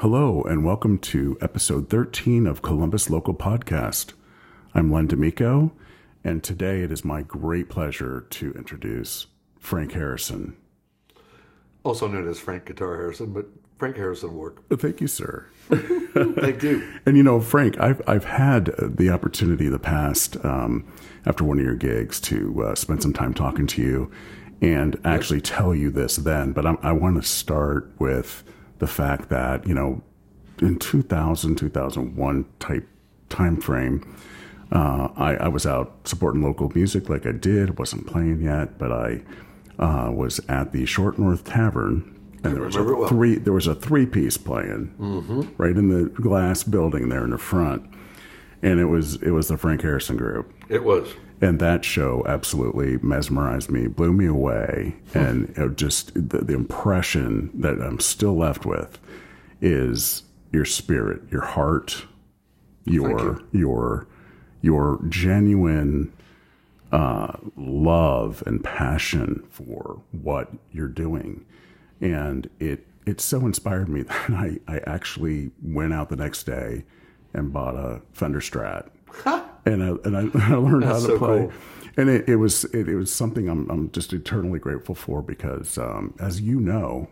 Hello, and welcome to episode 13 of Columbus Local Podcast. I'm Len D'Amico, and today it is my great pleasure to introduce Frank Harrison. Also known as Frank Guitar Harrison, but Frank Harrison work. Thank you, sir. Thank you. And you know, Frank, I've I've had the opportunity in the past um, after one of your gigs to uh, spend some time talking to you and actually tell you this then. But I'm, I want to start with the fact that you know, in 2000 2001 type time frame. Uh, I, I was out supporting local music like I did. wasn't playing yet, but I uh, was at the Short North Tavern and there was a well. three there was a three piece playing right in the glass building there in the front and it was it was the frank harrison group It was. And that show absolutely mesmerized me blew me away. And just the, the impression that i'm still left with is your spirit your heart your your your genuine uh, love and passion for what you're doing, and it it so inspired me that I I actually went out the next day and bought a Fender Strat, and I, and I, I learned how to so play. cool. And it, it was it, it was something I'm I'm just eternally grateful for because um, as you know,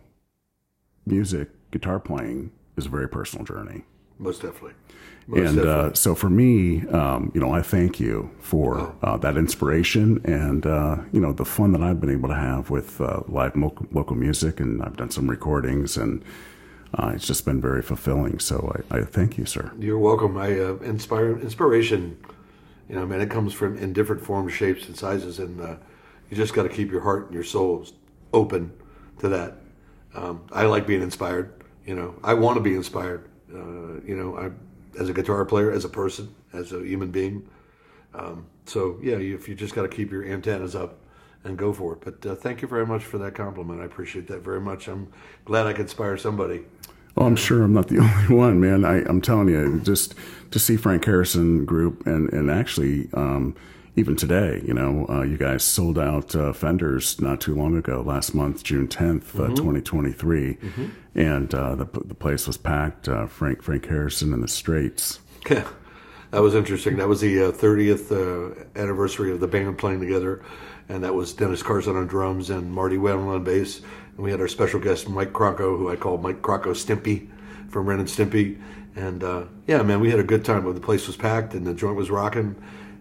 music guitar playing is a very personal journey. Most definitely. Most And definitely. uh, so for me, um, you know, I thank you for uh, that inspiration and, uh, you know, the fun that I've been able to have with uh, live local, local music. And I've done some recordings and uh, it's just been very fulfilling. So I, I thank you, sir. You're welcome. I uh, inspire inspiration. You know, man, it comes from in different forms, shapes, and sizes, and uh, you just got to keep your heart and your soul open to that. Um, I like being inspired. You know, I want to be inspired. Uh, you know, I as a guitar player, as a person, as a human being. Um, so yeah, you, if you just got to keep your antennas up and go for it. But uh, thank you very much for that compliment. I appreciate that very much. I'm glad I could inspire somebody. Oh, I'm sure I'm not the only one, man. I, I'm telling you, just to see Frank Harrison group and, and actually, um, even today, you know, uh, you guys sold out uh, Fenders not too long ago, last month, June 10th, uh, 2023. And uh, the, the place was packed. Uh, Frank Frank Harrison and the Straits. Yeah, that was interesting. That was the uh, 30th uh, anniversary of the band playing together, and that was Dennis Carson on drums and Marty Whalen on bass. And we had our special guest Mike Crocco, who I call Mike Crocco Stimpy from Ren and Stimpy. And uh, yeah, man, we had a good time. The place was packed and the joint was rocking.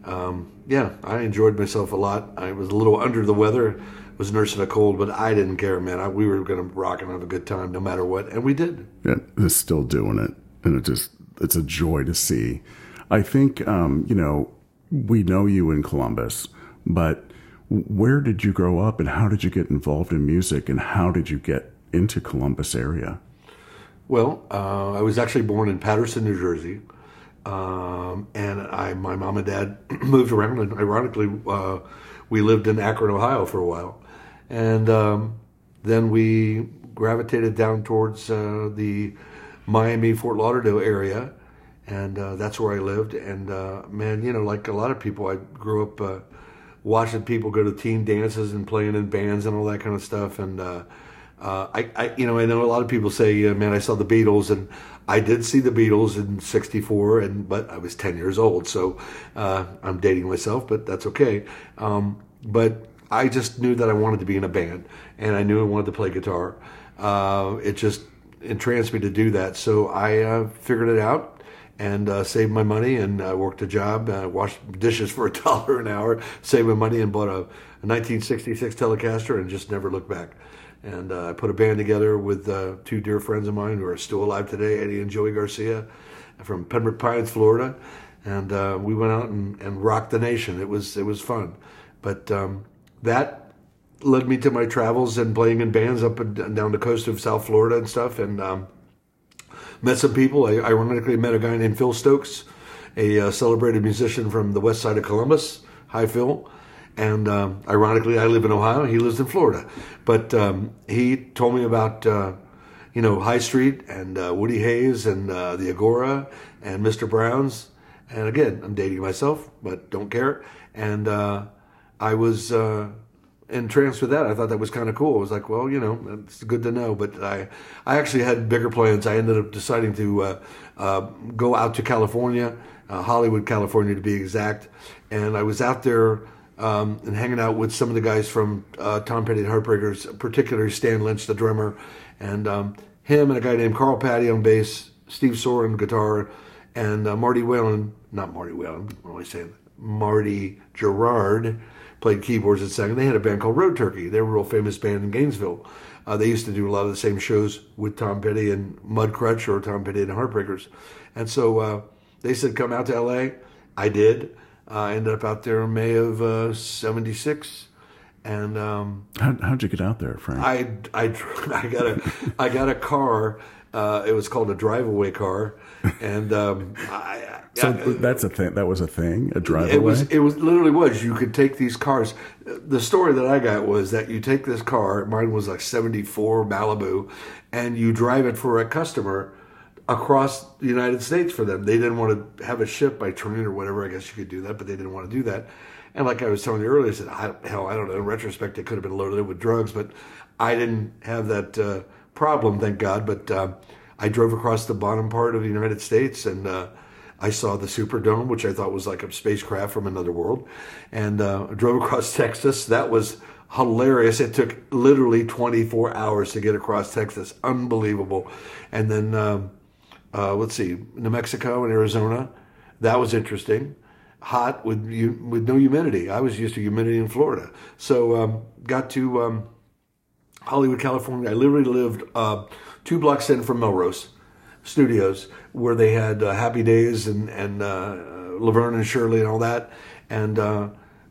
Um, yeah, I enjoyed myself a lot. I was a little under the weather, was nursing a cold, but I didn't care, man. I, we were going to rock and have a good time no matter what, and we did. Yeah, they're still doing it, and it just it's a joy to see. I think um, you know we know you in Columbus, but where did you grow up, and how did you get involved in music, and how did you get into Columbus area? Well, uh, I was actually born in Paterson, New Jersey, um, and I, my mom and dad moved around. And ironically, uh, we lived in Akron, Ohio, for a while, and um, then we gravitated down towards uh, the Miami, Fort Lauderdale area, and uh, that's where I lived. And uh, man, you know, like a lot of people, I grew up uh, watching people go to teen dances and playing in bands and all that kind of stuff, and. Uh, uh, I, I, you know, I know a lot of people say, uh, "Man, I saw the Beatles," and I did see the Beatles in '64, and but I was 10 years old, so uh, I'm dating myself, but that's okay. Um, but I just knew that I wanted to be in a band, and I knew I wanted to play guitar. Uh, it just entranced me to do that, so I uh, figured it out and uh, saved my money and uh, worked a job, uh, washed dishes for a dollar an hour, saved my money and bought a, a 1966 Telecaster and just never looked back. And uh, I put a band together with uh, two dear friends of mine who are still alive today, Eddie and Joey Garcia from Pembroke Pines, Florida. And uh, we went out and, and rocked the nation. It was it was fun, but um, that led me to my travels and playing in bands up and down the coast of South Florida and stuff. And um, met some people. I ironically met a guy named Phil Stokes, a uh, celebrated musician from the west side of Columbus. Hi, Phil. And um, ironically, I live in Ohio. He lives in Florida. But um, he told me about, uh, you know, High Street and uh, Woody Hayes and uh, the Agora and Mr. Brown's. And again, I'm dating myself, but don't care. And uh, I was entranced with that. I thought that was kind of cool. I was like, well, you know, it's good to know. But I, I actually had bigger plans. I ended up deciding to uh, uh, go out to California, uh, Hollywood, California, to be exact. And I was out there um, and hanging out with some of the guys from uh, Tom Petty and Heartbreakers, particularly Stan Lynch, the drummer, and um, him and a guy named Carl Patty on bass, Steve Soren guitar, and uh, Marty Whalen, not Marty Whalen, what am I saying? Marty Jourard played keyboards and sang. They had a band called Road Turkey. They were a real famous band in Gainesville. Uh, they used to do a lot of the same shows with Tom Petty and Mudcrutch or Tom Petty and Heartbreakers. And so uh, they said, come out to LA. I did. Uh, I ended up out there in May of 76. And um, How, how'd you get out there, Frank? I, I, I got a I got a car. Uh, it was called a drive-away car, and um, I, so I- that's a thing. That was a thing. A driveway. it was it was literally was you could take these cars. The story that I got was that you take this car. Mine was like '74 Malibu, and you drive it for a customer across the United States for them. They didn't want to have it shipped by train or whatever. I guess you could do that, but they didn't want to do that. And like I was telling you earlier, I said, I, hell, I don't know. In retrospect, it could have been loaded with drugs, but I didn't have that uh, problem, thank God. But uh, I drove across the bottom part of the United States and. Uh, I saw the Superdome, which I thought was like a spacecraft from another world, and uh, drove across Texas. That was hilarious. It took literally 24 hours to get across Texas. Unbelievable. And then, um, uh, let's see, New Mexico and Arizona. That was interesting. Hot with with no humidity. I was used to humidity in Florida, so um, got to um, Hollywood, California. I literally lived uh, two blocks in from Melrose Studios, where they had uh, Happy Days and and uh, Laverne and Shirley and all that. And uh,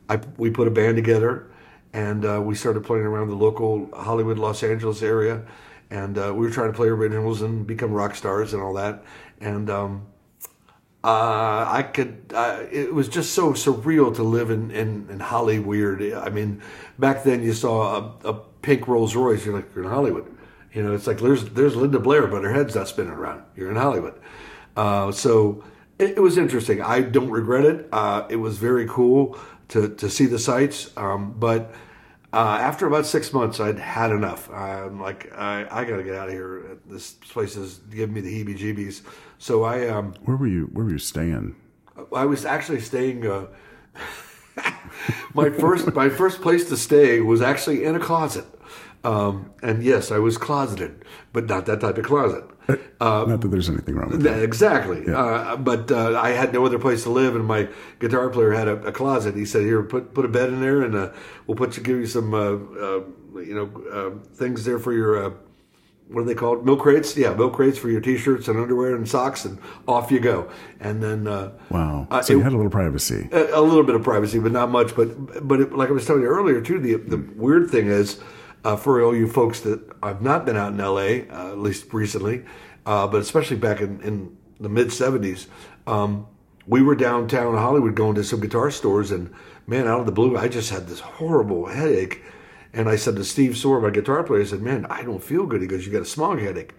I we put a band together, and uh, we started playing around the local Hollywood, Los Angeles area, and uh, we were trying to play originals and become rock stars and all that. And um, uh, I could. Uh, it was just so surreal to live in in, in Hollywood. I mean, back then you saw a, a pink Rolls Royce, you're like you're in Hollywood. You know, it's like there's there's Linda Blair, but her head's not spinning around. You're in Hollywood. Uh, so it, it was interesting. I don't regret it. Uh, it was very cool to to see the sights, um, but. Uh, after about six months, I'd had enough. I'm like, I, I got to get out of here. This place is giving me the heebie-jeebies. So I, um, where were you? Where were you staying? I was actually staying. Uh, my first my first place to stay was actually in a closet, um, and yes, I was closeted, but not that type of closet. Not that there's anything wrong with that. Yeah, exactly. Uh, but uh, I had no other place to live, and my guitar player had a, a closet. He said, "Here, put put a bed in there, and uh, we'll put you give you some, uh, uh, you know, uh, things there for your." Uh, what are they called? Milk crates? Yeah, milk crates for your t-shirts and underwear and socks, and off you go. And then, uh, Wow. Uh, so it- you had a little privacy. a, a little bit of privacy, but not much. But but it, like I was telling you earlier too, the the weird thing is uh, for all you folks that I've not been out in L.A. Uh, at least recently, uh, but especially back in, in the mid '70s, um, we were downtown Hollywood going to some guitar stores, and man, out of the blue, I just had this horrible headache. And I said to Steve Soar, my guitar player, I said, "Man, I don't feel good." He goes, "You got a smog headache."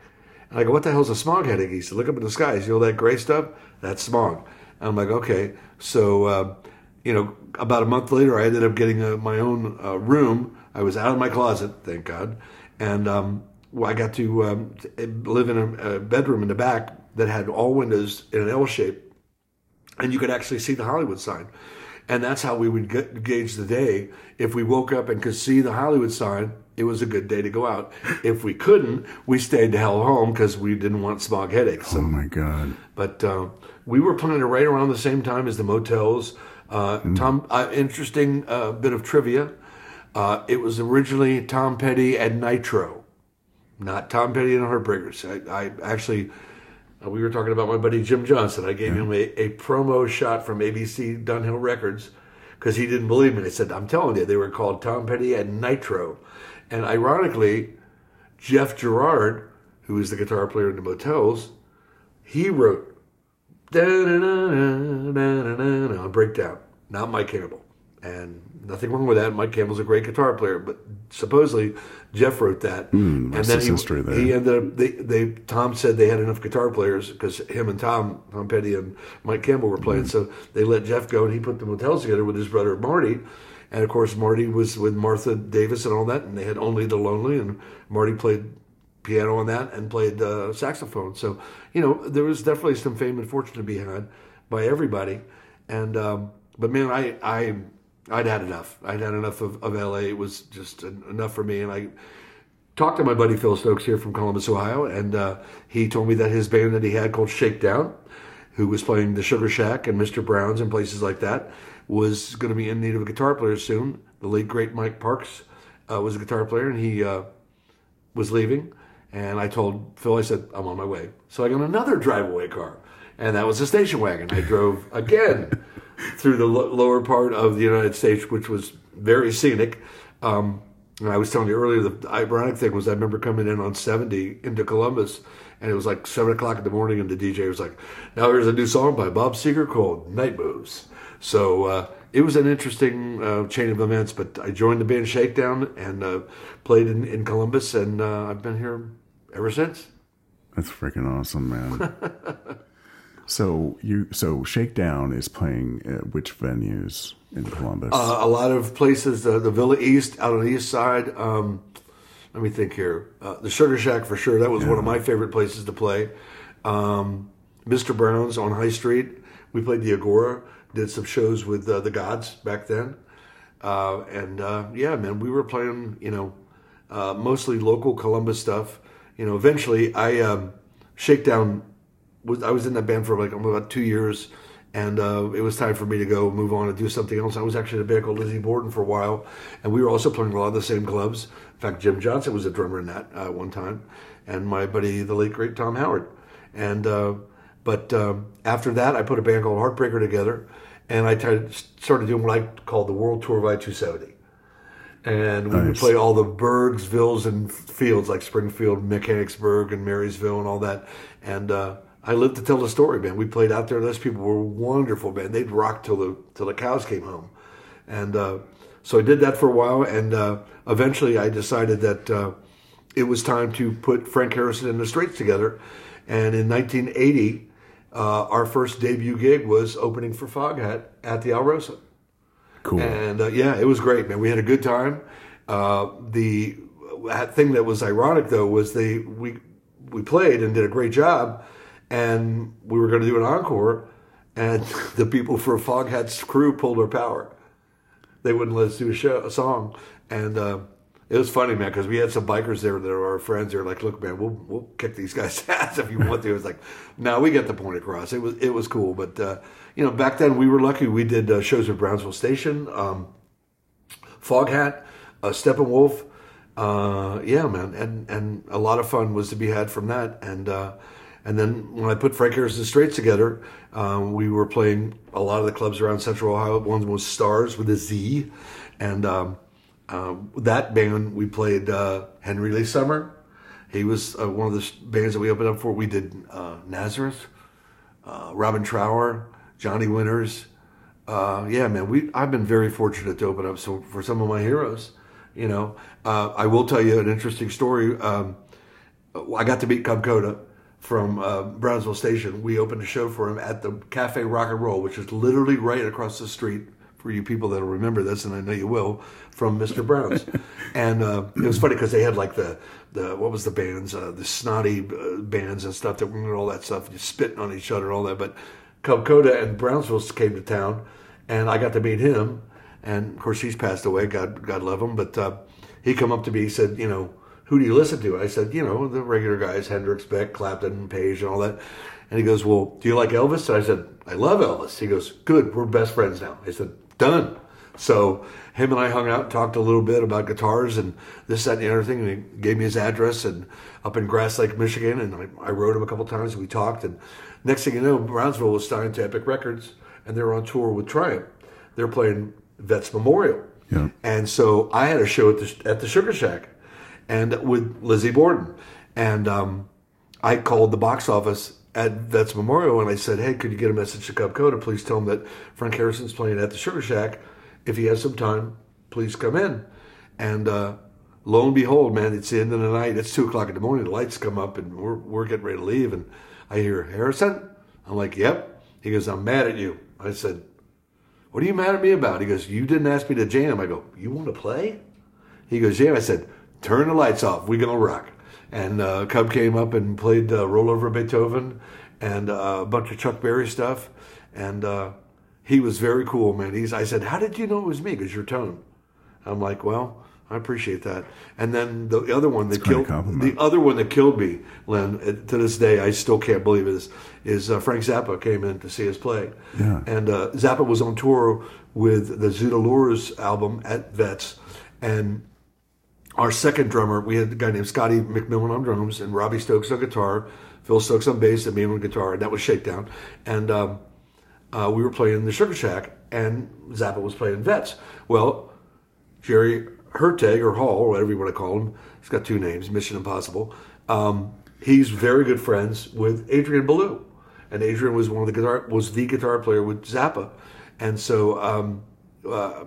And I go, what the hell's a smog headache? He said, look up in the sky. You know that gray stuff? That's smog. And I'm like, okay. So, uh, you know, about a month later, I ended up getting uh, my own uh, room. I was out of my closet, thank God. And um, well, I got to um, live in a, a bedroom in the back that had all windows in an L shape and you could actually see the Hollywood sign. And that's how we would get, gauge the day. If we woke up and could see the Hollywood sign, it was a good day to go out. If we couldn't, we stayed the hell home because we didn't want smog headaches. So, Oh my God. but uh, we were planning it right around the same time as the motels. Uh, Tom, uh, interesting uh, bit of trivia. Uh, it was originally Tom Petty and Nitro, not Tom Petty and Heartbreakers. I, I actually, uh, we were talking about my buddy Jim Johnson. I gave him a, a promo shot from ABC Dunhill Records because he didn't believe me. I said, I'm telling you, they were called Tom Petty and Nitro. And ironically, Jeff Jourard, who is the guitar player in the Motels, he wrote on breakdown, not Mike Campbell. And nothing wrong with that. Mike Campbell's a great guitar player, but supposedly Jeff wrote that. and then he, history there. he ended up. They, they Tom said they had enough guitar players because him and Tom, Tom Petty and Mike Campbell were playing. So they let Jeff go, and he put the motels together with his brother Marty. And of course, Marty was with Martha Davis and all that, and they had Only the Lonely, and Marty played piano on that and played uh, saxophone. So, you know, there was definitely some fame and fortune to be had by everybody. And, um, but man, I, I, I'd had enough. I'd had enough of, of LA. It was just enough for me. And I talked to my buddy Phil Stokes here from Columbus, Ohio, and uh, he told me that his band that he had called Shakedown, who was playing the Sugar Shack and Mr. Brown's and places like that, was going to be in need of a guitar player soon. The late great Mike Parks uh, was a guitar player, and he uh, was leaving. And I told Phil, I said, I'm on my way. So I got another drive-away car, and that was a station wagon. I drove again through the lo- lower part of the United States, which was very scenic. Um, and I was telling you earlier, the ironic thing was I remember coming in on 70 into Columbus, and it was like 7 o'clock in the morning, and the DJ was like, Now here's a new song by Bob Seger called Night Moves. So uh, it was an interesting uh, chain of events, but I joined the band Shakedown and uh, played in, in, Columbus, and uh, I've been here ever since. That's freaking awesome, man. so you so Shakedown is playing at which venues in Columbus? Uh, a lot of places. the Villa East out on the east side. Um, let me think here. Uh, the Sugar Shack for sure. That was yeah. one of my favorite places to play. Um, Mr. Brown's on High Street. We played the Agora did some shows with uh, the Gods back then, uh, and uh, yeah, man, we were playing, you know, uh, mostly local Columbus stuff. You know, eventually I um, Shakedown was I was in that band for like about two years, and uh, it was time for me to go move on and do something else. I was actually in a band called Lizzie Borden for a while, and we were also playing a lot of the same clubs. In fact, Jim Johnson was a drummer in that uh, one time, and my buddy, the late great Tom Howard, and. But um, after that, I put a band called Heartbreaker together, and I started doing what I called the World Tour of I-270. And we nice. would play all the burgs, villes, and fields like Springfield, Mechanicsburg, and Marysville, and all that. And uh, I lived to tell the story, man. We played out there. Those people were wonderful, man. They'd rock till the till the cows came home. And uh, so I did that for a while, and uh, eventually I decided that uh, it was time to put Frank Harrison and the Straits together. And in 1980, uh, our first debut gig was opening for Foghat at the Alrosa. Cool. And uh, yeah, it was great, man. We had a good time. Uh, the thing that was ironic though was they we we played and did a great job, and we were going to do an encore, and the people for Foghat's crew pulled our power. They wouldn't let us do a, show, a song, and uh, it was funny, man, because we had some bikers there that are our friends. They're like, "Look, man, we'll we'll kick these guys' ass if you want to." It was like, "No, we get the point across." It was it was cool, but uh, you know, back then we were lucky. We did uh, shows at Brownsville Station, um, Foghat, uh, Steppenwolf. Uh, yeah, man, and and a lot of fun was to be had from that. And uh, and then when I put Frank Harrison Straits together, um, we were playing a lot of the clubs around Central Ohio. One was Stars with a Z, and um, uh, that band we played uh, Henry Lee Summer. He was uh, one of the bands that we opened up for. We did uh, Nazareth, uh, Robin Trower, Johnny Winters. Yeah, man, we I've been very fortunate to open up so for some of my heroes. You know, I will tell you an interesting story. Um, I got to meet Cub Koda from Brownsville Station. We opened a show for him at the Cafe Rock and Roll, which is literally right across the street for you people that'll remember this, and I know you will, from Mr. Brown's. and uh, it was funny because they had like the, the what was the bands, uh, the snotty uh, bands and stuff that were all that stuff, just spitting on each other and all that. But Koda and Brownsville came to town, and I got to meet him. And of course, he's passed away. God, God love him. But uh, he come up to me. He said, "You know, who do you listen to?" I said, "You know, the regular guys: Hendrix, Beck, Clapton, Page, and all that." And he goes, "Well, do you like Elvis?" And I said, "I love Elvis." He goes, "Good, we're best friends now." I said, done. So him and I hung out and talked a little bit about guitars and this, that, and the other thing. And he gave me his address and up in Grass Lake, Michigan. And I, I wrote him a couple times and we talked. And next thing you know, Brownsville was signed to Epic Records and they're on tour with Triumph. They're playing Vets Memorial. Yeah. And so I had a show at the, at the Sugar Shack and with Lizzie Borden. And um, I called the box office at Vets Memorial and I said, hey, could you get a message to Cub Koda? Please tell him that Frank Harrison's playing at the Sugar Shack. If he has some time, please come in. And uh, lo and behold, man, it's the end of the night. It's two o'clock in the morning. The lights come up and we're, we're getting ready to leave. And I hear, Harrison? I'm like, yep. He goes, I'm mad at you. I said, What are you mad at me about? He goes, You didn't ask me to jam. I go, You want to play? He goes, Yeah. I said, Turn the lights off. We're going to rock. And uh, Cub came up and played uh, Roll Over Beethoven and uh, a bunch of Chuck Berry stuff. And uh, he was very cool, man. He's, I said, How did you know it was me? Because your tone. I'm like, Well, I appreciate that. And then the other one that killed the other one that killed me, Len, uh, to this day, I still can't believe it, is, is uh, Frank Zappa came in to see us play. Yeah. And uh, Zappa was on tour with the Zoot Allures album at Vets. And our second drummer, we had a guy named Scotty McMillan on drums and Robbie Stokes on guitar, Phil Stokes on bass, and me on guitar, and that was Shakedown. And um, uh, we were playing the Sugar Shack, and Zappa was playing Vets. Well, Jerry Herteg or Hall, or whatever you want to call him. He's got two names, Mission Impossible. Um, he's very good friends with Adrian Belew, and Adrian was one of the guitar was the guitar player with Zappa, and so um, uh,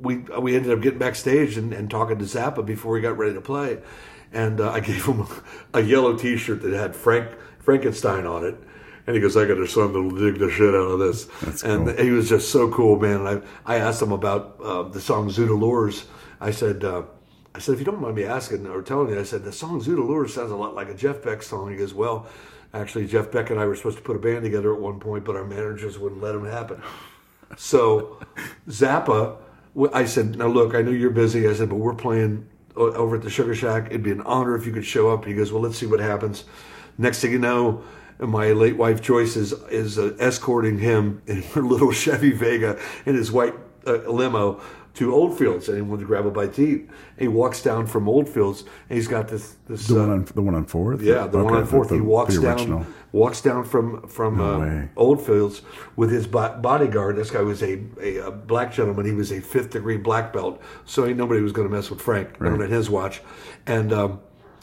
we we ended up getting backstage and, and talking to Zappa before he got ready to play, and uh, I gave him a yellow T-shirt that had Frank Frankenstein on it. And he goes, I got a son that'll dig the shit out of this. That's and cool. he was just so cool, man. And I, I asked him about uh, the song Zoot Allures. I said, uh, I said, if you don't mind me asking or telling you, I said, the song Zoot Allures sounds a lot like a Jeff Beck song. He goes, well, actually, Jeff Beck and I were supposed to put a band together at one point, but our managers wouldn't let him happen. So Zappa, I said, now look, I know you're busy. I said, but we're playing over at the Sugar Shack. It'd be an honor if you could show up. He goes, well, let's see what happens. Next thing you know, my late wife Joyce is is uh, escorting him in her little Chevy Vega in his white uh, limo to Oldfields, and he wanted to grab a bite to eat. And he walks down from Oldfields, and he's got this this The uh, one on the one on fourth. yeah, the one Okay, on Fourth. the- he walks the down. Walks down from from No uh. Oldfields with his bodyguard. This guy was a, a, a black gentleman. He was a fifth degree black belt, so nobody was going to mess with Frank. Not at his watch. And um,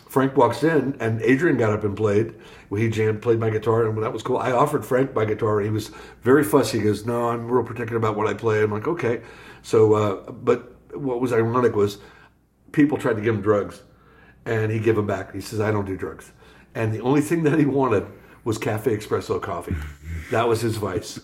Frank walks in, and Adrian got up and played. Well, he jammed, played my guitar, and that was cool. I offered Frank my guitar, and he was very fussy. He goes, "No, I'm real particular about what I play." I'm like, "Okay." So, uh, but what was ironic was people tried to give him drugs, and he gave them back. He says, "I don't do drugs," and the only thing that he wanted was cafe espresso coffee. That was his vice.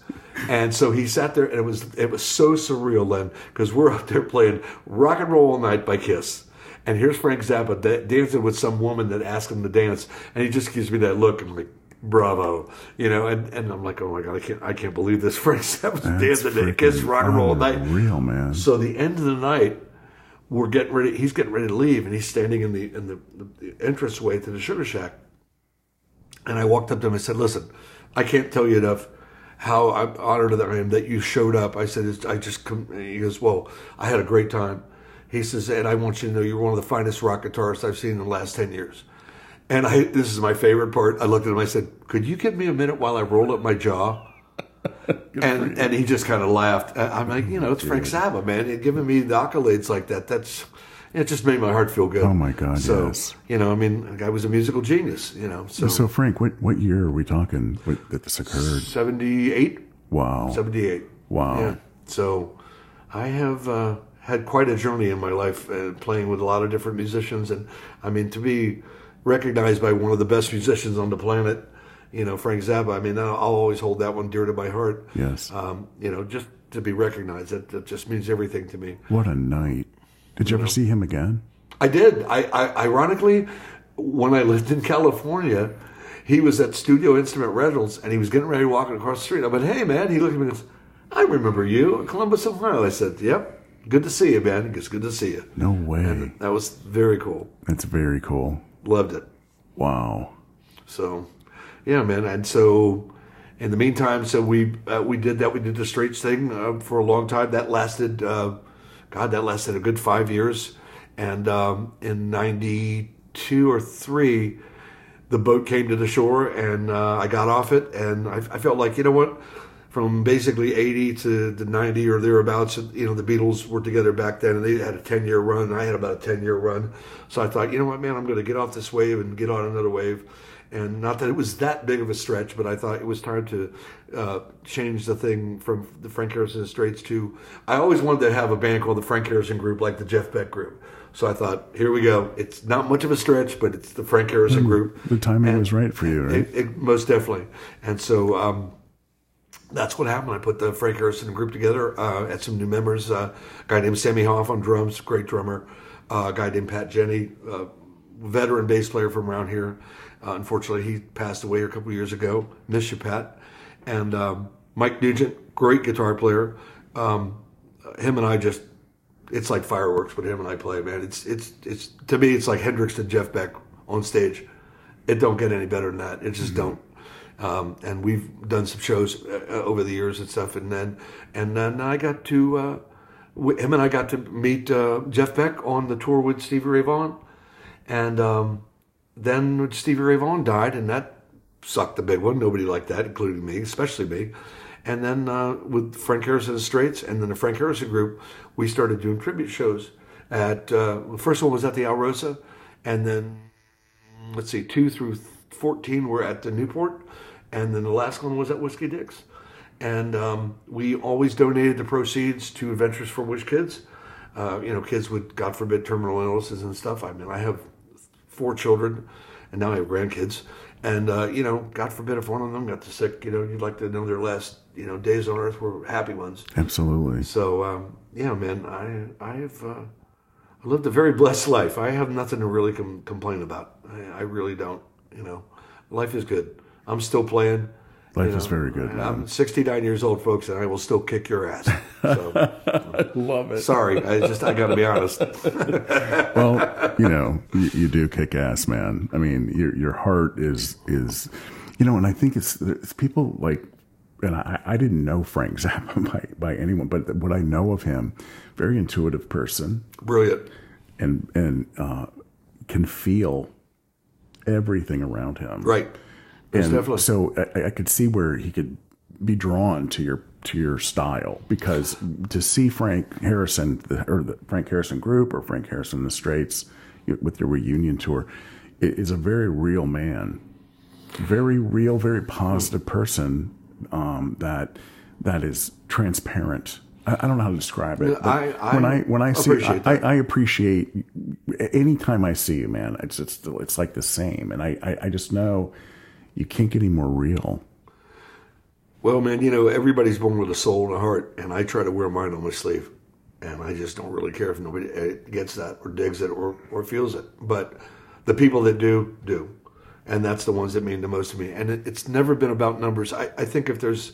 And so he sat there, and it was it was so surreal, Len, because we're out there playing "Rock and Roll All Night" by Kiss, and here's Frank Zappa da- dancing with some woman that asked him to dance, and he just gives me that look, and I'm like, "Bravo," you know, and, and I'm like, "Oh my god, I can't I can't believe this." Frank Zappa's That's dancing to Kiss "Rock and Roll All Night." Real man. So the end of the night, we're getting ready. He's getting ready to leave, and he's standing in the in the, the, the entranceway to the Sugar Shack. And I walked up to him and said, "Listen, I can't tell you enough how I'm honored that I am that you showed up." I said, it's, "I just," come, he goes, "Well, I had a great time." He says, "And I want you to know you're one of the finest rock guitarists I've seen in the last ten years." And I, this is my favorite part. I looked at him. I said, "Could you give me a minute while I roll up my jaw?" and and he just kind of laughed. I- I'm like, you know, it's Frank Zappa, man. And giving me the accolades like that, that's it. Just made my heart feel good. Oh, my God, So yes. you know, I mean, the guy was a musical genius. You know, so, So Frank, what what year are we talking what, that this occurred? 78, Wow. 78. Wow. Yeah. So I have uh, had quite a journey in my life, uh, playing with a lot of different musicians, and I mean to be recognized by one of the best musicians on the planet. You know, Frank Zappa. I mean, I'll I'll always hold that one dear to my heart. Yes. Um, you know, just to be recognized, that, that just means everything to me. What a night. Did you ever see him again? I did. I, I ironically, when I lived in California, he was at Studio Instrument Rentals, and he was getting ready to walk across the street. I went, "Hey, man!" He looked at me and goes, "I remember you, Columbus, Ohio." I said, "Yep, good to see you, man. It's good to see you." No way. And that was very cool. That's very cool. Loved it. Wow. So, yeah, man. And so, in the meantime, so we uh, we did that. We did the Straits thing uh, for a long time. That lasted, uh, God, that lasted a good five years. And um, in '92 or three, the boat came to the shore, and uh, I got off it, and I, I felt like you know what. From basically 80 to the 90 or thereabouts, you know, the Beatles were together back then and they had a 10 year run. I had about a 10 year run. So I thought, you know what, man, I'm going to get off this wave and get on another wave. And not that it was that big of a stretch, but I thought it was time to uh, change the thing from the Frank Harrison Straits to. I always wanted to have a band called the Frank Harrison Group, like the Jeff Beck Group. So I thought, here we go. It's not much of a stretch, but it's the Frank Harrison Group. The timing And was right for you, right? It, it, most definitely. And so um, that's what happened. I put the Frank Harrison group together. Uh, had some new members. Uh, a guy named Sammy Hoff on drums, great drummer. Uh, a guy named Pat Jenny, uh, veteran bass player from around here. Uh, unfortunately, he passed away a couple years ago. Miss you, Pat. And um, Mike Nugent, great guitar player. Um, him and I just, it's like fireworks when him and I play, man. It's it's it's to me, it's like Hendrix and Jeff Beck on stage. It don't get any better than that. It just mm-hmm. don't. Um, and we've done some shows uh, over the years and stuff. And then and then I got to uh, him and I got to meet uh, Jeff Beck on the tour with Stevie Ray Vaughan, and um, then Stevie Ray Vaughan died, and that sucked the big one. Nobody liked that, including me, especially me. And then uh, with Frank Harrison Straits, and then the Frank Harrison group, we started doing tribute shows. At uh, the first one was at the Alrosa, and then let's see, two through fourteen were at the Newport, and then the last one was at Whiskey Dick's. And um, we always donated the proceeds to Adventures for Wish Kids. Uh, you know, kids with, God forbid, terminal illnesses and stuff. I mean, I have four children, and now I have grandkids. And uh, you know, God forbid if one of them got sick, you know, you'd like to know their last you know days on earth were happy ones. Absolutely. So um, yeah, man, I I have uh, lived a very blessed life. I have nothing to really com- complain about. I, I, really don't. You know, life is good. I'm still playing. Life you know, is very good. Man. I'm 69 years old, folks, and I will still kick your ass. So, I love it. Sorry, I just I got to be honest. well, you know, you, you, do kick ass, man. I mean, your your heart is is, you know, and I think it's, it's people like, and I, I didn't know Frank Zappa by by anyone, but what I know of him, very intuitive person, brilliant, and and uh, can feel everything around him, right and definitely. so I, I could see where he could be drawn to your to your style because to see Frank Harrison the, or the Frank Harrison group or Frank Harrison the Straits with your reunion tour is a very real man, very real, very positive person um, that that is transparent. I, I, don't know how to describe it. I, I, when I when I see I, I, appreciate anytime I see you, man. It's it's it's like the same, and I I, I just know you can't get any more real. Well, man, you know, everybody's born with a soul and a heart, and I try to wear mine on my sleeve. And I just don't really care if nobody eh, gets that or digs it or, or feels it. But the people that do, do. And that's the ones that mean the most to me. And it, it's never been about numbers. I, I think if there's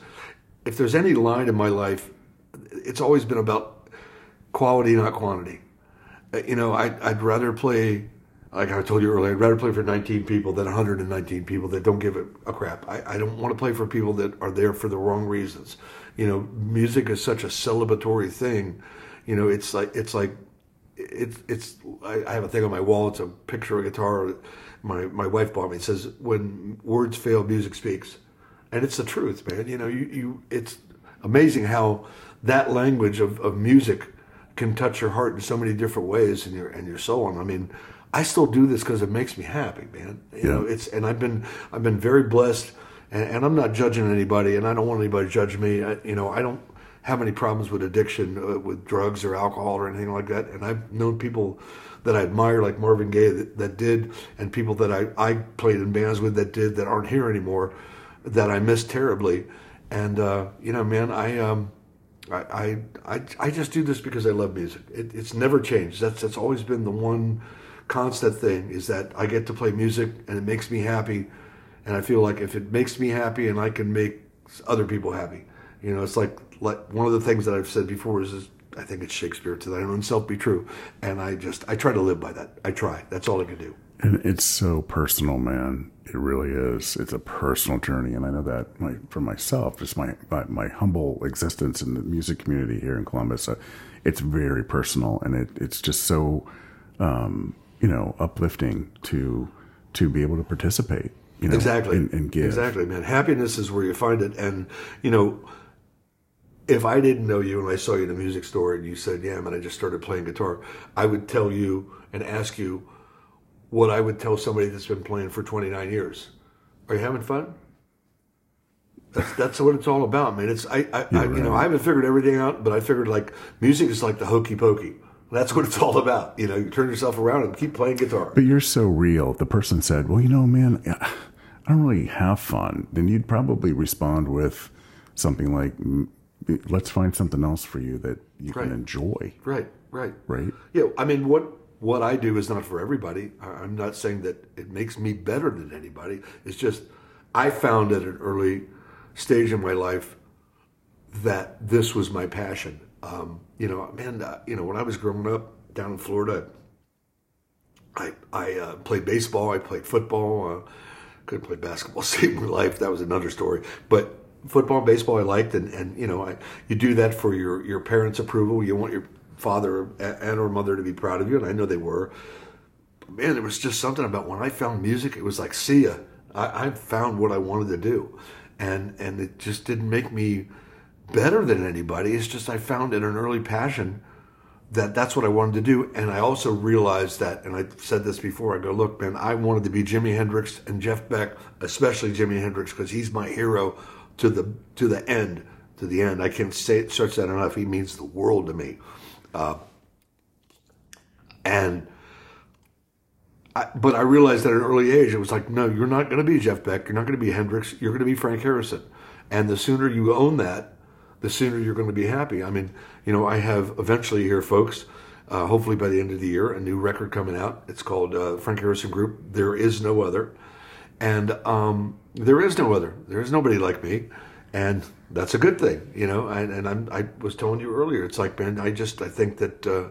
if there's any line in my life, it's always been about quality, not quantity. Eh, you know, I, I'd rather play like I told you earlier, I'd rather play for 19 people than 119 people that don't give a, a crap. I, I, don't want to play for people that are there for the wrong reasons. You know, music is such a celebratory thing. You know, it's like it's like it's it's. I, I have a thing on my wall. It's a picture of a guitar. My my wife bought me. It says, "When words fail, music speaks," and it's the truth, man. You know, you you. It's amazing how that language of, of music can touch your heart in so many different ways and your and your soul. And I mean I still do this because it makes me happy, man. You yeah. know, it's and I've been I've been very blessed, and, and, I'm not judging anybody, and I don't want anybody to judge me. I, you know, I don't have any problems with addiction, uh, with drugs or alcohol or anything like that. And I've known people that I admire, like Marvin Gaye, that, that did, and people that I I played in bands with that did that aren't here anymore, that I miss terribly. And uh, you know, man, I um. I, I I just do this because I love music. It, it's never changed. That's that's always been the one constant thing is that I get to play music and it makes me happy. And I feel like if it makes me happy and I can make other people happy, you know, it's like, like one of the things that I've said before is, is I think it's Shakespeare to thine own self be true. And I just, I try to live by that. I try. That's all I can do. And it's so personal, man. It really is. It's a personal journey, and I know that my, for myself, just my, my, my humble existence in the music community here in Columbus. Uh, it's very personal, and it it's just so um, you know uplifting to to be able to participate you know exactly and, and give exactly man happiness is where you find it and you know if I didn't know you and I saw you in a music store and you said, "Yeah, man, I just started playing guitar," I would tell you and ask you what I would tell somebody that's been playing for 29 years. Are you having fun? That's, that's what it's all about, man. It's I, I, I you know I haven't figured everything out, but I figured like music is like the hokey pokey. That's what it's all about. You know, you turn yourself around and keep playing guitar. But you're so real. The person said, "Well, you know, man, I don't really have fun." Then you'd probably respond with, something like, let's find something else for you that you Right. can enjoy, Right, right. right? Yeah, I mean, what what I do is not for everybody. I'm not saying that it makes me better than anybody. It's just I found at an early stage in my life that this was my passion. Um, you know, man, uh, you know, when I was growing up down in Florida, I I uh, played baseball. I played football. Uh, couldn't play basketball. Saved my life. That was another story. But football, and baseball, I liked, and, and you know, I, you do that for your your parents' approval. You want your father and or mother to be proud of you, and I know they were. But man, it was just something about when I found music. It was like, see ya. I, I found what I wanted to do, and and it just didn't make me better than anybody. It's just I found in an early passion that that's what I wanted to do. And I also realized that, and I said this before, I go, look, man, I wanted to be Jimi Hendrix and Jeff Beck, especially Jimi Hendrix, because he's my hero to the to the end, to the end. I can't say it, stretch that enough. He means the world to me. Uh, and I, but I realized at an early age, it was like, no, you're not going to be Jeff Beck. You're not going to be Hendrix. You're going to be Frank Harrison. And the sooner you own that, the sooner you're going to be happy. I mean, you know, I have eventually here, folks, uh, hopefully by the end of the year, a new record coming out. It's called uh, Frank Harrison Group. There is no other. And um, there is no other. There is nobody like me. And that's a good thing, you know. And, and I'm, I was telling you earlier, it's like, man, I just, I think that uh,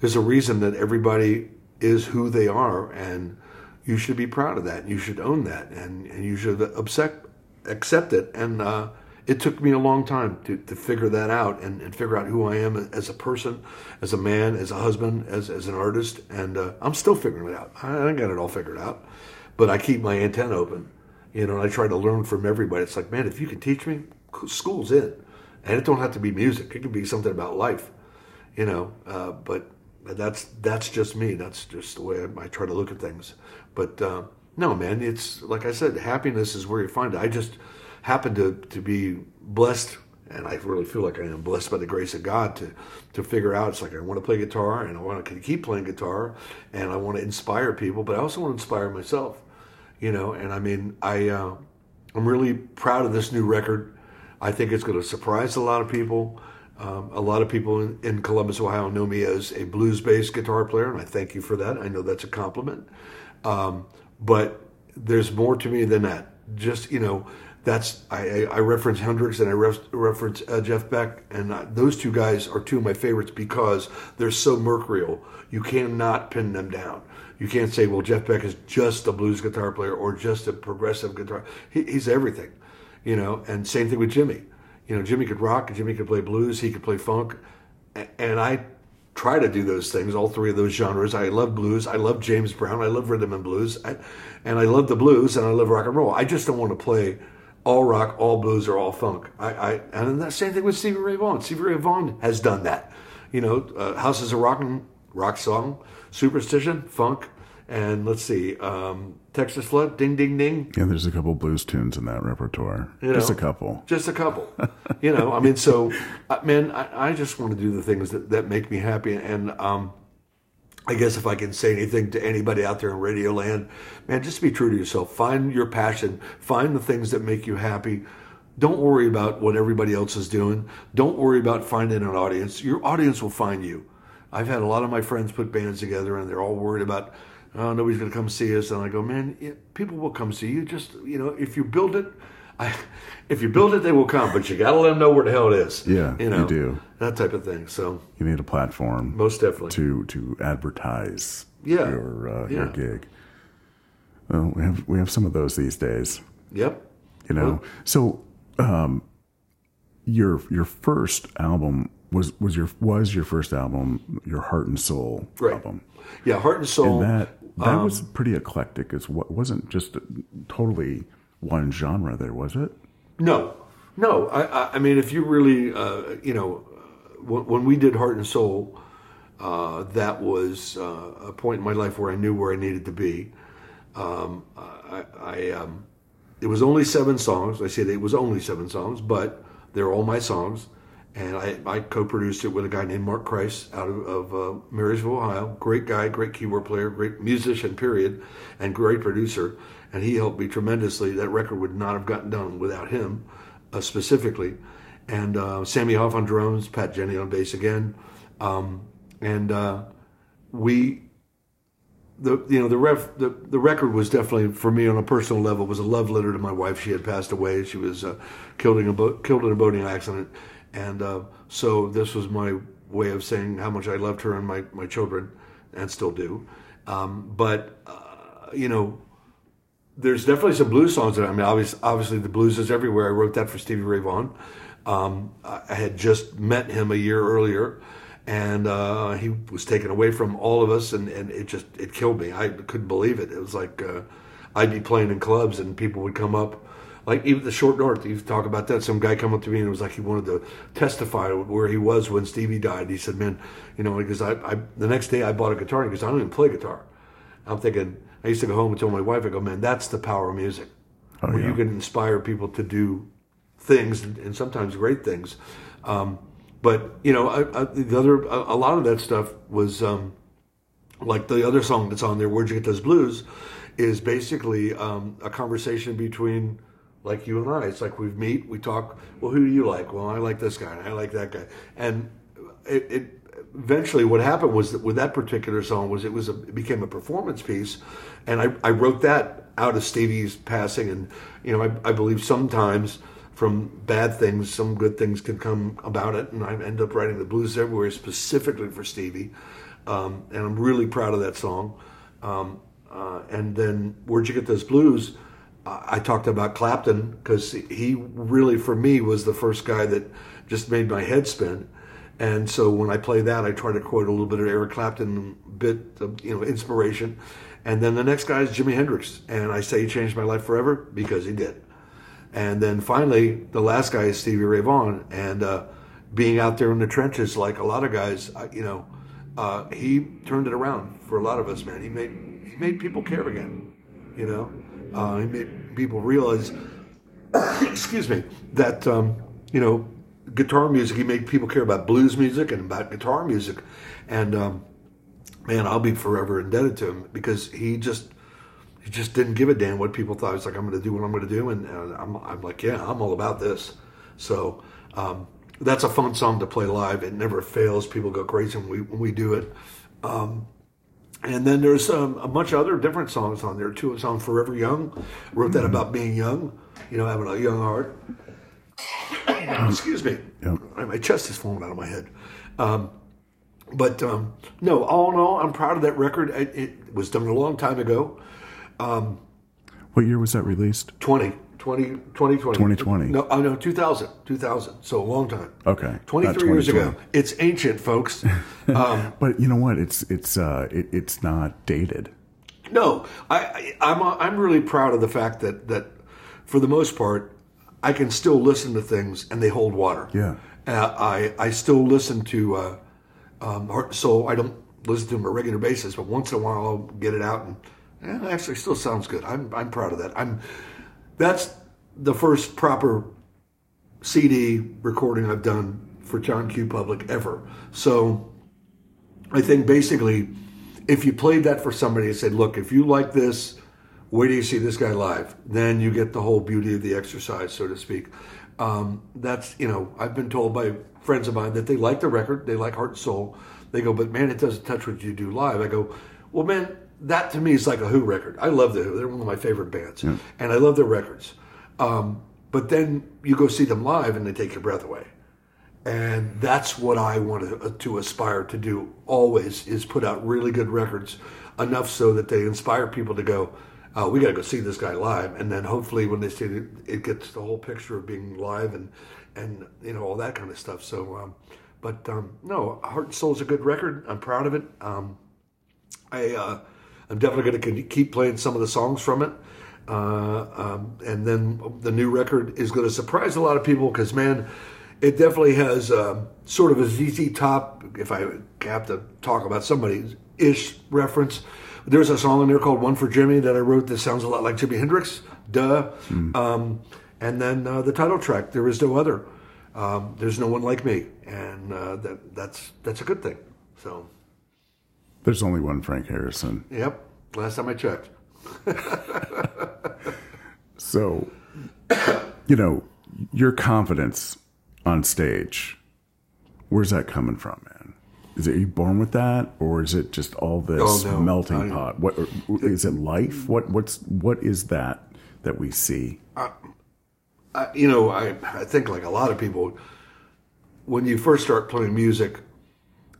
there's a reason that everybody is who they are. And you should be proud of that. You should own that. And, and you should accept, accept it. And, uh, it took me a long time to, to figure that out and, and figure out who I am as a person, as a man, as a husband, as, as an artist. And uh, I'm still figuring it out. I don't got it all figured out, but I keep my antenna open, you know, and I try to learn from everybody. It's like, man, if you can teach me, school's in. And it don't have to be music. It can be something about life, you know, uh, but that's, that's just me. That's just the way I, I try to look at things. But uh, no, man, it's like I said, happiness is where you find it. I just, happen to, to be blessed, and I really feel like I am blessed by the grace of God to, to figure out it's like I want to play guitar and I want to keep playing guitar and I want to inspire people, but I also want to inspire myself, you know. And I mean, I uh, I'm really proud of this new record. I think it's going to surprise a lot of people. Um, a lot of people in, in Columbus, Ohio, know me as a blues-based guitar player, and I thank you for that. I know that's a compliment, um, but there's more to me than that. Just you know that's I, I reference Hendrix and I ref, reference uh, Jeff Beck, and uh, those two guys are two of my favorites because they're so mercurial. You cannot pin them down. You can't say, well, Jeff Beck is just a blues guitar player or just a progressive guitar. He, he's everything, you know. And same thing with Jimi. You know, Jimi could rock, Jimi could play blues, he could play funk, and I try to do those things, all three of those genres. I love blues. I love James Brown. I love rhythm and blues. I, and I love the blues and I love rock and roll. I just don't want to play all rock, all blues, or all funk. I, I and the same thing with Stevie Ray Vaughan. Stevie Ray Vaughan has done that. You know, uh, House is a rock and rock song, Superstition, funk, and let's see, um, Texas Flood, Ding Ding Ding. Yeah, there's a couple blues tunes in that repertoire. You Just a couple. Just a couple. you know, I mean, so, uh, man, I, I just want to do the things that, that make me happy. And um, I guess if I can say anything to anybody out there in radio land, man, just be true to yourself. Find your passion. Find the things that make you happy. Don't worry about what everybody else is doing. Don't worry about finding an audience. Your audience will find you. I've had a lot of my friends put bands together and they're all worried about, oh, nobody's going to come see us. And I go, man, people will come see you. Just, you know, if you build it, I, if you build it, they will come, but you got to let them know where the hell it is. Yeah, you know, you do. that type of thing. So You need a platform most definitely, to to advertise Yeah. your uh, your gig. Well, we have we have some of those these days. yep. You know. So, um, your your first album was was your was your first album, your Heart and Soul Right. album. Yeah, heart and soul. And that that Um, was pretty eclectic. It wasn't just totally one genre. There was it. No, no. I, I, mean, if you really, uh, you know, when, when we did Heart and Soul, uh, that was uh, a point in my life where I knew where I needed to be. Um, I, I um, it was only seven songs. I said it was only seven songs, but they're all my songs. And I, I co-produced it with a guy named Mark Kreis out of, of uh, Marysville, Ohio. Great guy, great keyboard player, great musician, period, and great producer. And he helped me tremendously. That record would not have gotten done without him. uh, specifically, and uh, Sammy Hoff on drums, Pat Jenny on bass again, um, and uh, we. The you know the ref the, the record was definitely for me on a personal level was a love letter to my wife. She had passed away. She was uh, killed in a boat, killed in a boating accident, and uh, so this was my way of saying how much I loved her and my my children, and still do. Um, but uh, you know, there's definitely some blues songs that I mean, obviously, obviously the blues is everywhere. I wrote that for Stevie Ray Vaughan. Um, I had just met him a year earlier, and uh, he was taken away from all of us, and, and it just it killed me. I couldn't believe it. It was like uh, I'd be playing in clubs, and people would come up. Like even the short north, you talk about that. Some guy come up to me and it was like he wanted to testify where he was when Stevie died. He said, "Man, you know, because I, I the next day I bought a guitar because I don't even play guitar. I'm thinking I used to go home and tell my wife, I go, man, that's the power of music, Oh, where yeah. you can inspire people to do things and, and sometimes great things. Um, but you know, I, I, the other a, a lot of that stuff was um, like the other song that's on there, "Where'd You Get Those Blues," is basically um, a conversation between like you and I. It's like we meet, we talk. Well, who do you like? Well, I like this guy, and I like that guy, and it. it Eventually, what happened was that with that particular song was it was a, it became a performance piece, and I, I wrote that out of Stevie's passing, and you know I, I believe sometimes from bad things, some good things can come about it. And I end up writing the blues everywhere specifically for Stevie. Um, and I'm really proud of that song. Um, uh, and then Where'd You Get Those Blues? I talked about Clapton because he really, for me, was the first guy that just made my head spin. And so when I play that, I try to quote a little bit of Eric Clapton, bit of you know inspiration. And then the next guy is Jimi Hendrix, and I say he changed my life forever because he did. And then finally, the last guy is Stevie Ray Vaughan, and uh, being out there in the trenches, like a lot of guys, you know, uh, he turned it around for a lot of us, man. He made he made people care again, you know. Uh, he made people realize, excuse me, that um, you know, guitar music. He made people care about blues music and about guitar music, and um, man, I'll be forever indebted to him because he just he just didn't give a damn what people thought. He's like, I'm going to do what I'm going to do, and, and I'm, I'm like, yeah, I'm all about this. So um, that's a fun song to play live. It never fails. People go crazy when we when we do it. Um, and then there's um, a bunch of other different songs on there too. A song "Forever Young," wrote that about being young, you know, having a young heart. Excuse me, Yep. my chest is falling out of my head. Um, but um, no, all in all, I'm proud of that record. It, it was done a long time ago. What year was that released? 20, 20, 2020. 2020. No, oh, no, 2000, 2000. So a long time. Okay, 23 years ago. It's ancient, folks. Um, But you know what? It's it's uh it, it's not dated. no, I, I, I'm, I'm really proud of the fact that, that for the most part, I can still listen to things and they hold water. Yeah. Uh, I, I still listen to uh, um, Soul. I don't listen to them on a regular basis, but once in a while I'll get it out and eh, it actually still sounds good. I'm, I'm proud of that. I'm, that's the first proper CD recording I've done for John Q. Public ever. So I think basically, if you played that for somebody and said, "Look, if you like this, wait till you see this guy live," then you get the whole beauty of the exercise, so to speak. Um, that's you know, I've been told by friends of mine that they like the record, they like Heart and Soul. They go, but man, it doesn't touch what you do live. I go, well, man, that to me is like a Who record. I love the Who; they're one of my favorite bands, and I love their records. Um, but then you go see them live, and they take your breath away. And that's what I want to, to aspire to do always is put out really good records enough so that they inspire people to go oh, we got to go see this guy live. And then hopefully when they see it it gets the whole picture of being live and and you know all that kind of stuff. So um, but um, no heart and soul is a good record. I'm proud of it. Um, I uh, I'm definitely going to keep playing some of the songs from it. Uh, um, and then the new record is going to surprise a lot of people because man, it definitely has uh, sort of a ZZ Top. If I have to talk about somebody ish reference, there's a song in there called "One for Jimmy" that I wrote that sounds a lot like Jimi Hendrix. Duh. Um, and then uh, the title track, "There Is No Other." Um, There's no one like me, and uh, that that's that's a good thing. So. There's only one Frank Harrison. Yep. Last time I checked. So, you know, your confidence on stage, where's that coming from, man? Is it you born with that, or is it just all this Oh, no. melting I- pot? What is it? Life? What what's what is that that we see? I, you know, I, I think like a lot of people, when you first start playing music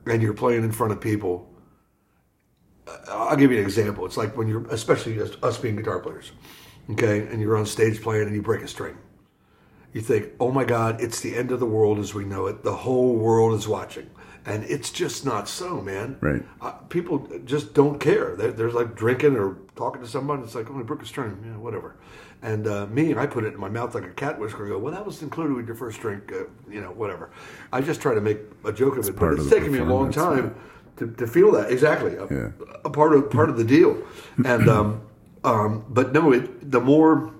and you're playing in front of people, I'll give you an example. It's like when you're, especially us- us being guitar players, okay, and you're on stage playing and you break a string. You think, oh my God, it's the end of the world as we know it. The whole world is watching. And it's just not so, man. Right. Uh, people just don't care. They're, they're like drinking or talking to someone. It's like, oh, I broke a string. Yeah, whatever. And uh, me, I put it in my mouth like a cat whisker and go, well, that was included with your first drink, uh, you know, whatever. I just try to make a joke of it. But it's taken me a long time to, to feel that. Exactly. A, Yeah. a part of part of the deal. And, um, um, but no, it, the more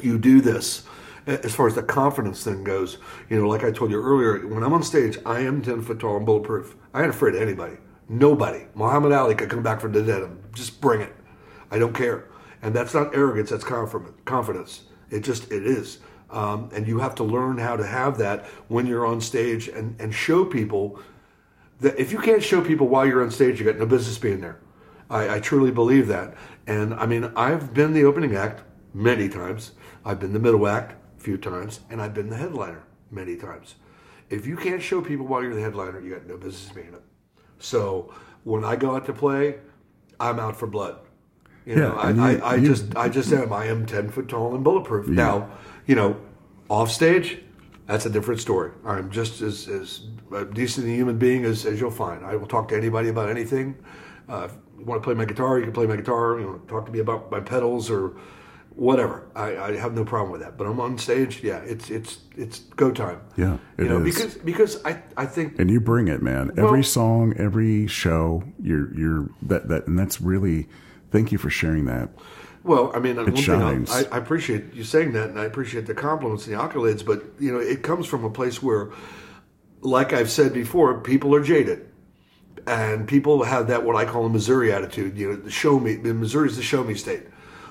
you do this as far as the confidence thing goes you know like i told you earlier when i'm on stage i am 10 foot tall and bulletproof i ain't afraid of anybody nobody muhammad ali could come back from the dead and just bring it i don't care and that's not arrogance that's confidence confidence it just it is um, and you have to learn how to have that when you're on stage and, and show people that if you can't show people while you're on stage, you got no business being there. I, I truly believe that. And I mean, I've been the opening act many times. I've been the middle act a few times, and I've been the headliner many times. If you can't show people while you're the headliner, you got no business being it. So when I go out to play, I'm out for blood. You know, I, you- I, I you- just I just am. I am ten foot tall and bulletproof. Now, you know, off stage, that's a different story. I'm just as, as a decent human being as, as you'll find. I will talk to anybody about anything. Uh, if you want to play my guitar, you can play my guitar. You want to talk to me about my pedals or whatever. I, I have no problem with that. But I'm on stage, yeah, it's it's it's go time. Yeah, you know, is. because because I I think and you bring it, man. Well- every song, every show, you're you're that that, and that's really. Thank you for sharing that. Well, I mean, one thing. I, I appreciate you saying that, and I appreciate the compliments and the accolades. But you know, it comes from a place where, like I've said before, people are jaded, and people have that what I call a Missouri attitude. You know, the show me. The Missouri's the show me state.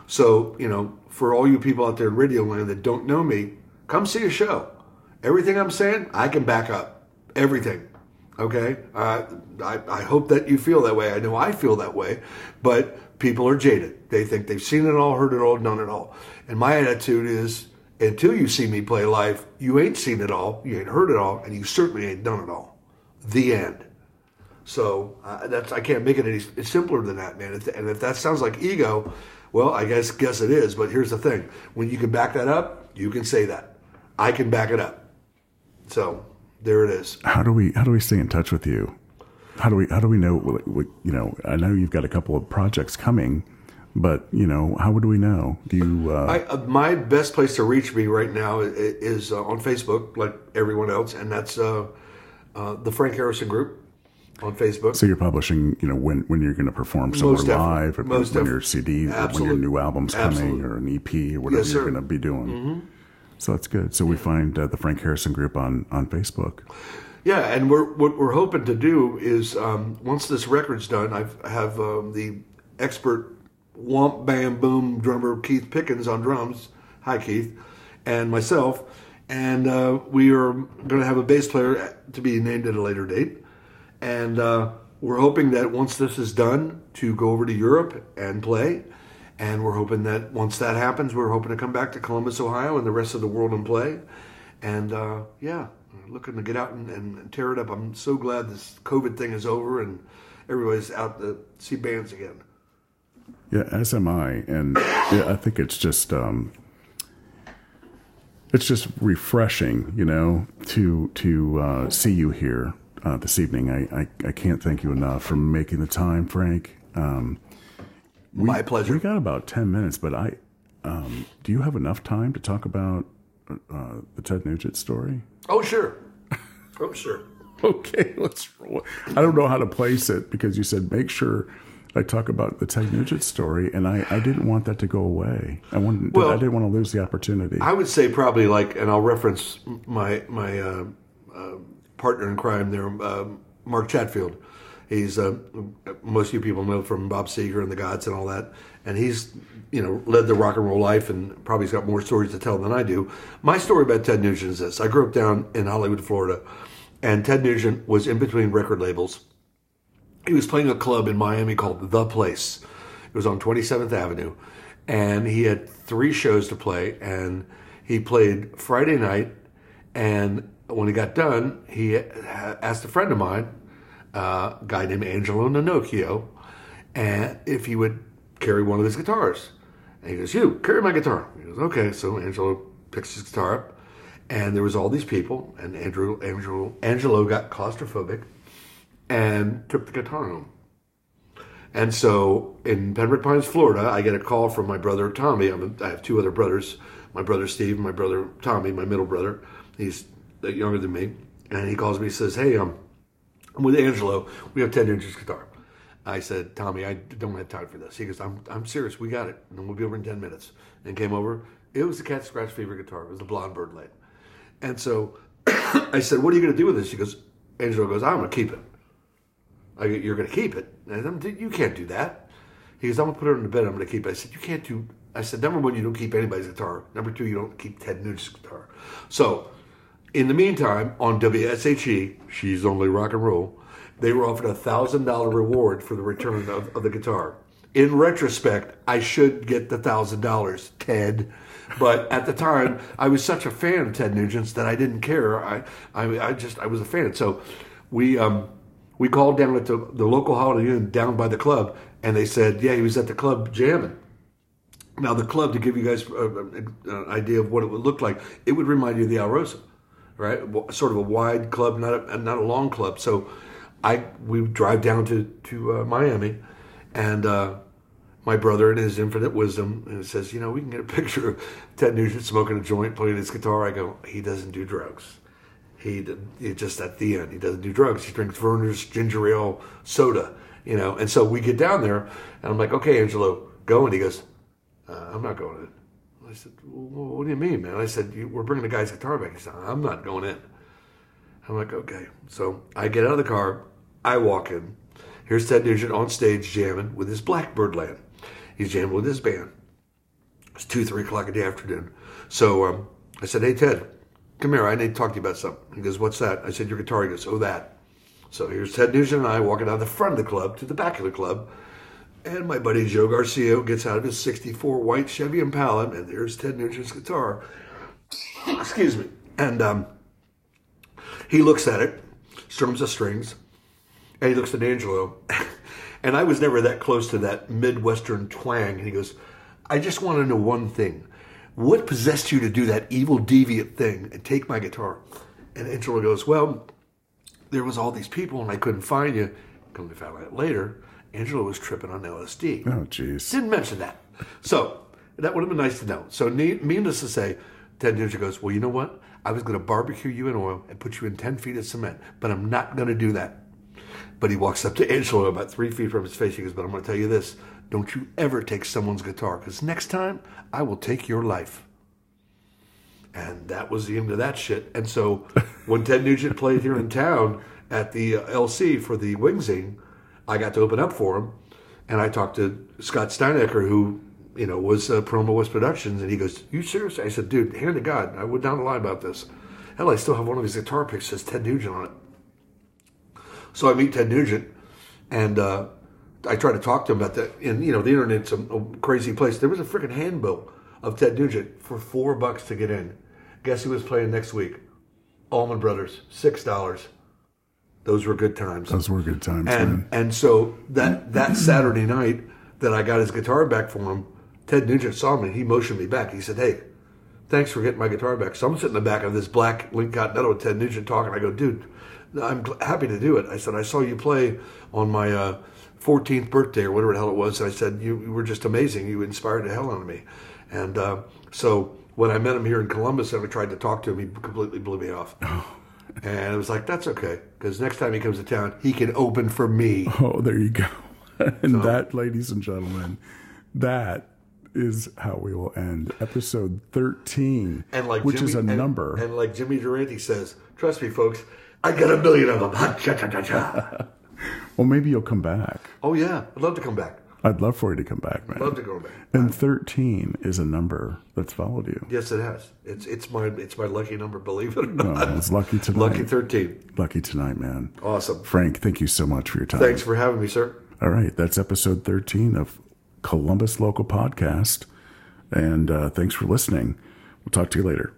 So you know, for all you people out there in radio land that don't know me, come see a show. Everything I'm saying, I can back up. Everything. Okay, uh, I, I hope that you feel that way. I know I feel that way, but people are jaded. They think they've seen it all, heard it all, done it all. And my attitude is, until you see me play live, you ain't seen it all, you ain't heard it all, and you certainly ain't done it all. The end. So uh, that's I can't make it any simpler than that, man. And if that sounds like ego, well, I guess guess it is. But here's the thing: when you can back that up, you can say that. I can back it up. So there it is. How do we how do we stay in touch with you? How do we how do we know? You know, I know you've got a couple of projects coming, but you know, how would we know? Do you? Uh, I, uh, my best place to reach me right now is uh, on Facebook, like everyone else, and that's uh, uh, the Frank Harrison Group on Facebook. so you're publishing, you know, when when you're going to perform somewhere Most live, or Most when def- your CD, or when your new album's coming, Absolutely. or an EP, or whatever Yes, you're. Mm-hmm. going to be doing. So that's good. So we find uh, the Frank Harrison Group on on Facebook. Yeah, and we're what we're hoping to do is um, once this record's done, I've, I have um, the expert womp bam boom drummer Keith Pickens on drums. Hi Keith, and myself, and uh, we are going to have a bass player to be named at a later date, and uh, we're hoping that once this is done, to go over to Europe and play. And we're hoping that once that happens, we're hoping to come back to Columbus, Ohio, and the rest of the world and play. And uh, yeah, looking to get out and, and tear it up. I'm so glad this COVID thing is over and everybody's out to see bands again. Yeah, as am I, and yeah, I think it's just um, it's just refreshing, you know, to to uh, see you here uh, this evening. I, I I can't thank you enough for making the time, Frank. Um, we, My pleasure. We got about ten minutes, but I um, do you have enough time to talk about uh, the Ted Nugent story? Oh, sure. Oh, sure. Okay, let's. roll. I don't know how to place it because you said make sure I talk about the Ted Nugent story, and I, I didn't want that to go away. I wanted. Well, I didn't want to lose the opportunity. I would say probably like, and I'll reference my my uh, uh, partner in crime there, uh, Mark Chatfield. He's uh, most of you people know from Bob Seger and the Godz and all that, and he's you know led the rock and roll life, and probably has got more stories to tell than I do. My story about Ted Nugent is this: I grew up down in Hollywood, Florida, and Ted Nugent was in between record labels. He was playing a club in Miami called The Place. It was on 27th Avenue, and he had three shows to play, and he played Friday night, and when he got done, he asked a friend of mine, uh, a guy named Angelo Nonocchio, and if he would carry one of his guitars. And he goes, "You carry my guitar." He goes, "Okay." So Angelo picks his guitar up, and there was all these people, and Andrew, Angelo, Angelo got claustrophobic and took the guitar home. And so in Pembroke Pines, Florida, I get a call from my brother Tommy. I'm have two other brothers, my brother Steve, my brother Tommy, my middle brother. He's younger than me, and he calls me. He says, "Hey, um, I'm with Angelo. We have Ted Nugent's guitar." I said, "Tommy, I don't have time for this." He goes, "I'm I'm serious. We got it, and we'll be over in ten minutes." And came over. It was the Cat Scratch Fever guitar. It was the Blonde Bird Byrdland. And so I said, "What are you going to do with this?" He goes, "Angelo goes, I'm going to keep it." "You're going to keep it?" And I'm, you can't do that. He goes, "I'm going to put it in the bed. I'm going to keep it." I said, "You can't do." I said, "Number one, you don't keep anybody's guitar. Number two, you don't keep Ted Nugent's guitar." So in the meantime, on WSHE, she's only rock and roll, they were offered a thousand dollar reward for the return of, of the guitar. In retrospect, I should get the thousand dollars, Ted. But at the time, I was such a fan of Ted Nugent's that I didn't care. I, I, I just, I was a fan. So we, um, we called down at the, the local Holiday Inn down by the club, and they said, yeah, he was at the club jamming. Now, the club, to give you guys an idea of what it would look like, it would remind you of the Alrosa right? Sort of a wide club, not a not a long club. So I we drive down to to uh, Miami, and uh, my brother, in his infinite wisdom, and says, you know, we can get a picture of Ted Nugent smoking a joint, playing his guitar. I go, he doesn't do drugs. He, just at the end, he doesn't do drugs. He drinks Vernors ginger ale soda, you know. And so we get down there, and I'm like, okay, Angelo, go. And he goes, uh, I'm not going in. I said, well, what do you mean, man? I said, we're bringing the guy's guitar back. He said, I'm not going in. I'm like, okay. So I get out of the car. I walk in. Here's Ted Nugent on stage jamming with his Black Byrdland. He's jamming with his band. It's 2, 3 o'clock in the afternoon. So um, I said, hey, Ted, come here. I need to talk to you about something. He goes, what's that? I said, your guitar. He goes, oh, that. So here's Ted Nugent and I walking down the front of the club to the back of the club. And my buddy Joe Garcia gets out of his 64 white Chevy Impala, and there's Ted Nugent's guitar. Excuse me. And um, he looks at it, strums the strings, and he looks at Angelo. and I was never that close to that Midwestern twang. And he goes, I just want to know one thing. What possessed you to do that evil, deviant thing and take my guitar? And Angelo goes, Well, there was all these people and I couldn't find you. Come to find out later, Angelo was tripping on LSD. Oh, jeez. Didn't mention that. So that would have been nice to know. So needless to say, Ted Nugent goes, well, you know what? I was going to barbecue you in oil and put you in 10 feet of cement, but I'm not going to do that. But he walks up to Angelo about three feet from his face. He goes, but I'm going to tell you this. Don't you ever take someone's guitar, because next time I will take your life. And that was the end of that shit. And so when Ted Nugent played here in town at the uh, LC for the Wingsing, I got to open up for him, and I talked to Scott Stienecker, who you know was uh, Promo West Productions, and he goes, "You serious?" I said, "Dude, hand to God, I would not lie about this. Hell, I still have one of his guitar picks that says Ted Nugent on it." So I meet Ted Nugent, and uh, I tried to talk to him about that. And you know, the internet's a, a crazy place. There was a freaking handbill of Ted Nugent for four bucks to get in. Guess who was playing next week? Allman Brothers, six dollars. Those were good times. Those were good times. And man. and so that that Saturday night that I got his guitar back for him, Ted Nugent saw me. He motioned me back. He said, "Hey, thanks for getting my guitar back." So I'm sitting in the back of this black Lincoln Continental with Ted Nugent talking. I go, "Dude, I'm happy to do it." I said, "I saw you play on my uh, 14th birthday or whatever the hell it was." And I said, you, you, were just amazing. You inspired the hell out of me." And uh, so when I met him here in Columbus and I tried to talk to him, he completely blew me off. And I was like, that's okay. Because next time he comes to town, he can open for me. Oh, there you go. and so, that, ladies and gentlemen, that is how we will end episode 13, and like which Jimmy, is a and, number. And like Jimmy Durante says, trust me, folks, I got a million of them. well, maybe you'll come back. Oh, yeah. I'd love to come back. I'd love for you to come back, man. I'd love to go back. And 13 is a number that's followed you. Yes, it has. It's it's my it's my lucky number. Believe it or not. Oh, it's lucky tonight. Lucky thirteen. Lucky tonight, man. Awesome. Frank, thank you so much for your time. Thanks for having me, sir. All right, that's episode 13 of Columbus Local Podcast. And uh, thanks for listening. We'll talk to you later.